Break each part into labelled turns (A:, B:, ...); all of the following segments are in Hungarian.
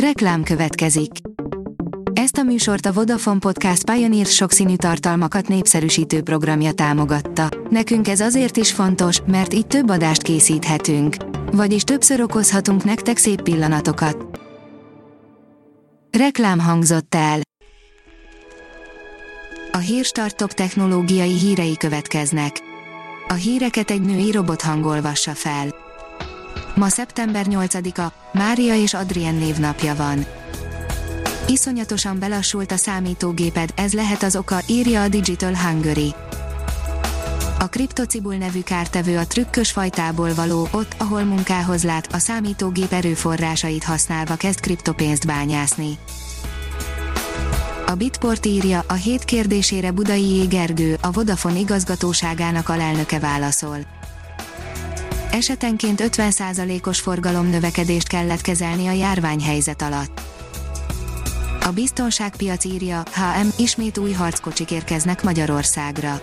A: Reklám következik. Ezt a műsort a Vodafone Podcast Pioneer sokszínű tartalmakat népszerűsítő programja támogatta. Nekünk ez azért is fontos, mert így több adást készíthetünk. Vagyis többször okozhatunk nektek szép pillanatokat. Reklám hangzott el. A Hírstart technológiai hírei következnek. A híreket egy női robot hangolvassa fel. Ma szeptember 8-a, Mária és Adrien névnapja van. Iszonyatosan belassult a számítógéped, ez lehet az oka, írja a Digital Hungary. A Cryptocibul nevű kártevő a trükkös fajtából való, ott, ahol munkához lát, a számítógép erőforrásait használva kezd kriptopénzt bányászni. A Bitport írja, a hét kérdésére Budai Jégergő, a Vodafone igazgatóságának alelnöke válaszol esetenként 50%-os forgalomnövekedést kellett kezelni a járványhelyzet alatt. A biztonságpiac írja, HM, ismét új harckocsik érkeznek Magyarországra.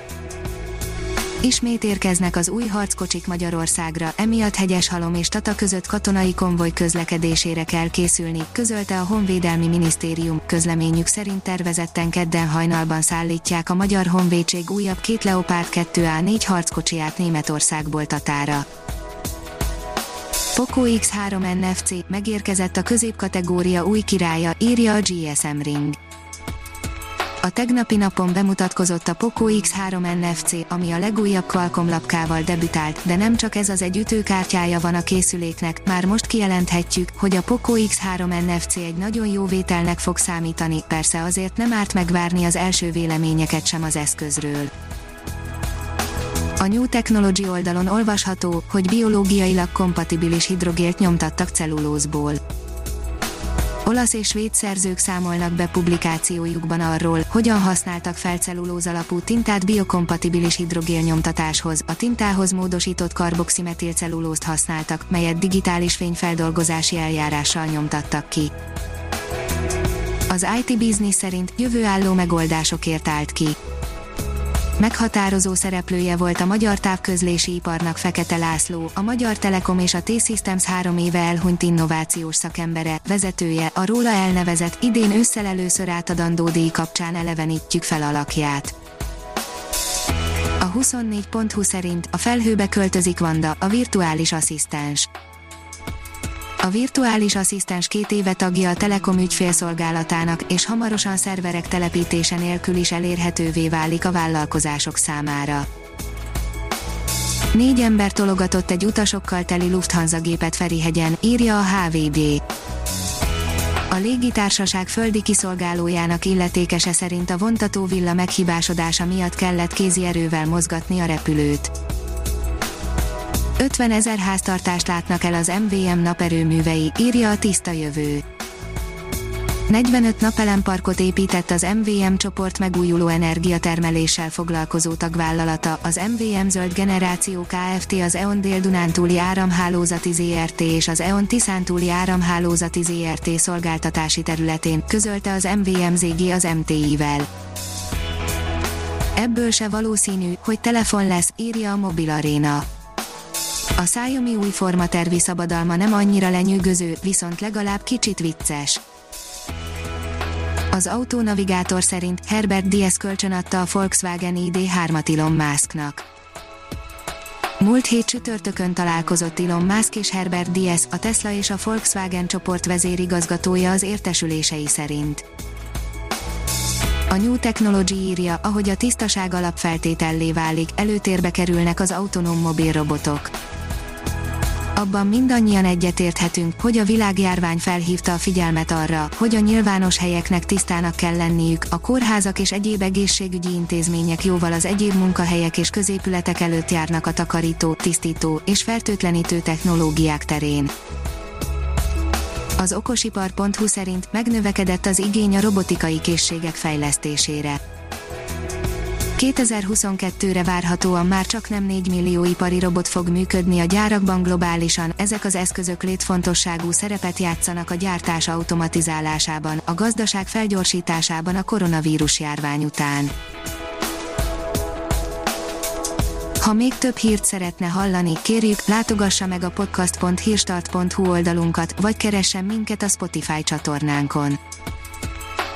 A: Ismét érkeznek az új harckocsik Magyarországra, emiatt Hegyeshalom és Tata között katonai konvoj közlekedésére kell készülni, közölte a Honvédelmi Minisztérium. Közleményük szerint tervezetten kedden hajnalban szállítják a Magyar Honvédség újabb két Leopard 2A4 harckocsiját Németországból Tatára. Poco X3 NFC megérkezett a középkategória új királya, írja a GSM Ring. A tegnapi napon bemutatkozott a Poco X3 NFC, ami a legújabb Qualcomm lapkával debütált, de nem csak ez az egy ütőkártyája van a készüléknek, már most kijelenthetjük, hogy a Poco X3 NFC egy nagyon jó vételnek fog számítani, persze azért nem árt megvárni az első véleményeket sem az eszközről. A New Technology oldalon olvasható, hogy biológiailag kompatibilis hidrogélt nyomtattak cellulózból. Olasz és svéd szerzők számolnak be publikációjukban arról, hogyan használtak fel cellulóz alapú tintát biokompatibilis hidrogél nyomtatáshoz. A tintához módosított karboximetilcellulózt használtak, melyet digitális fényfeldolgozási eljárással nyomtattak ki. Az IT Business szerint jövőálló megoldásokért állt ki Meghatározó szereplője volt a magyar távközlési iparnak Fekete László, a Magyar Telekom és a T-Systems három éve elhunyt innovációs szakembere, vezetője, a róla elnevezett, idén ősszel először átadandó díj kapcsán elevenítjük fel alakját. A 24.20 szerint a felhőbe költözik Vanda, a virtuális asszisztens. A virtuális asszisztens két éve tagja a Telekom ügyfélszolgálatának, és hamarosan szerverek telepítése nélkül is elérhetővé válik a vállalkozások számára. Négy ember tologatott egy utasokkal teli Lufthansa gépet Ferihegyen, írja a HVD. A légitársaság földi kiszolgálójának illetékese szerint a vontató villa meghibásodása miatt kellett kézi erővel mozgatni a repülőt. 50 ezer háztartást látnak el az MVM naperőművei, írja a Tiszta Jövő. 45 napelemparkot épített az MVM csoport megújuló energiatermeléssel foglalkozó tagvállalata, az MVM Zöld Generáció Kft. az EON Dél-Dunántúli Áramhálózati ZRT és az EON Tiszántúli Áramhálózati ZRT szolgáltatási területén, közölte az MVM ZG az MTI-vel. Ebből se valószínű, hogy telefon lesz, írja a Mobil Arena. A Xiaomi új formatervi szabadalma nem annyira lenyűgöző, viszont legalább kicsit vicces. Az autónavigátor szerint Herbert Diaz kölcsönadta a Volkswagen ID3-at Elon Musknak. Múlt hét csütörtökön találkozott Elon Musk és Herbert Diaz, a Tesla és a Volkswagen csoport vezérigazgatója az értesülései szerint. A New Technology írja, ahogy a tisztaság alapfeltétellé válik, előtérbe kerülnek az autonóm mobil robotok abban mindannyian egyetérthetünk, hogy a világjárvány felhívta a figyelmet arra, hogy a nyilvános helyeknek tisztának kell lenniük, a kórházak és egyéb egészségügyi intézmények jóval az egyéb munkahelyek és középületek előtt járnak a takarító, tisztító és fertőtlenítő technológiák terén. Az okosipar.hu szerint megnövekedett az igény a robotikai készségek fejlesztésére 2022-re várhatóan már csak nem 4 millió ipari robot fog működni a gyárakban globálisan, ezek az eszközök létfontosságú szerepet játszanak a gyártás automatizálásában, a gazdaság felgyorsításában a koronavírus járvány után. Ha még több hírt szeretne hallani, kérjük, látogassa meg a podcast.hírstart.hu oldalunkat, vagy keressen minket a Spotify csatornánkon.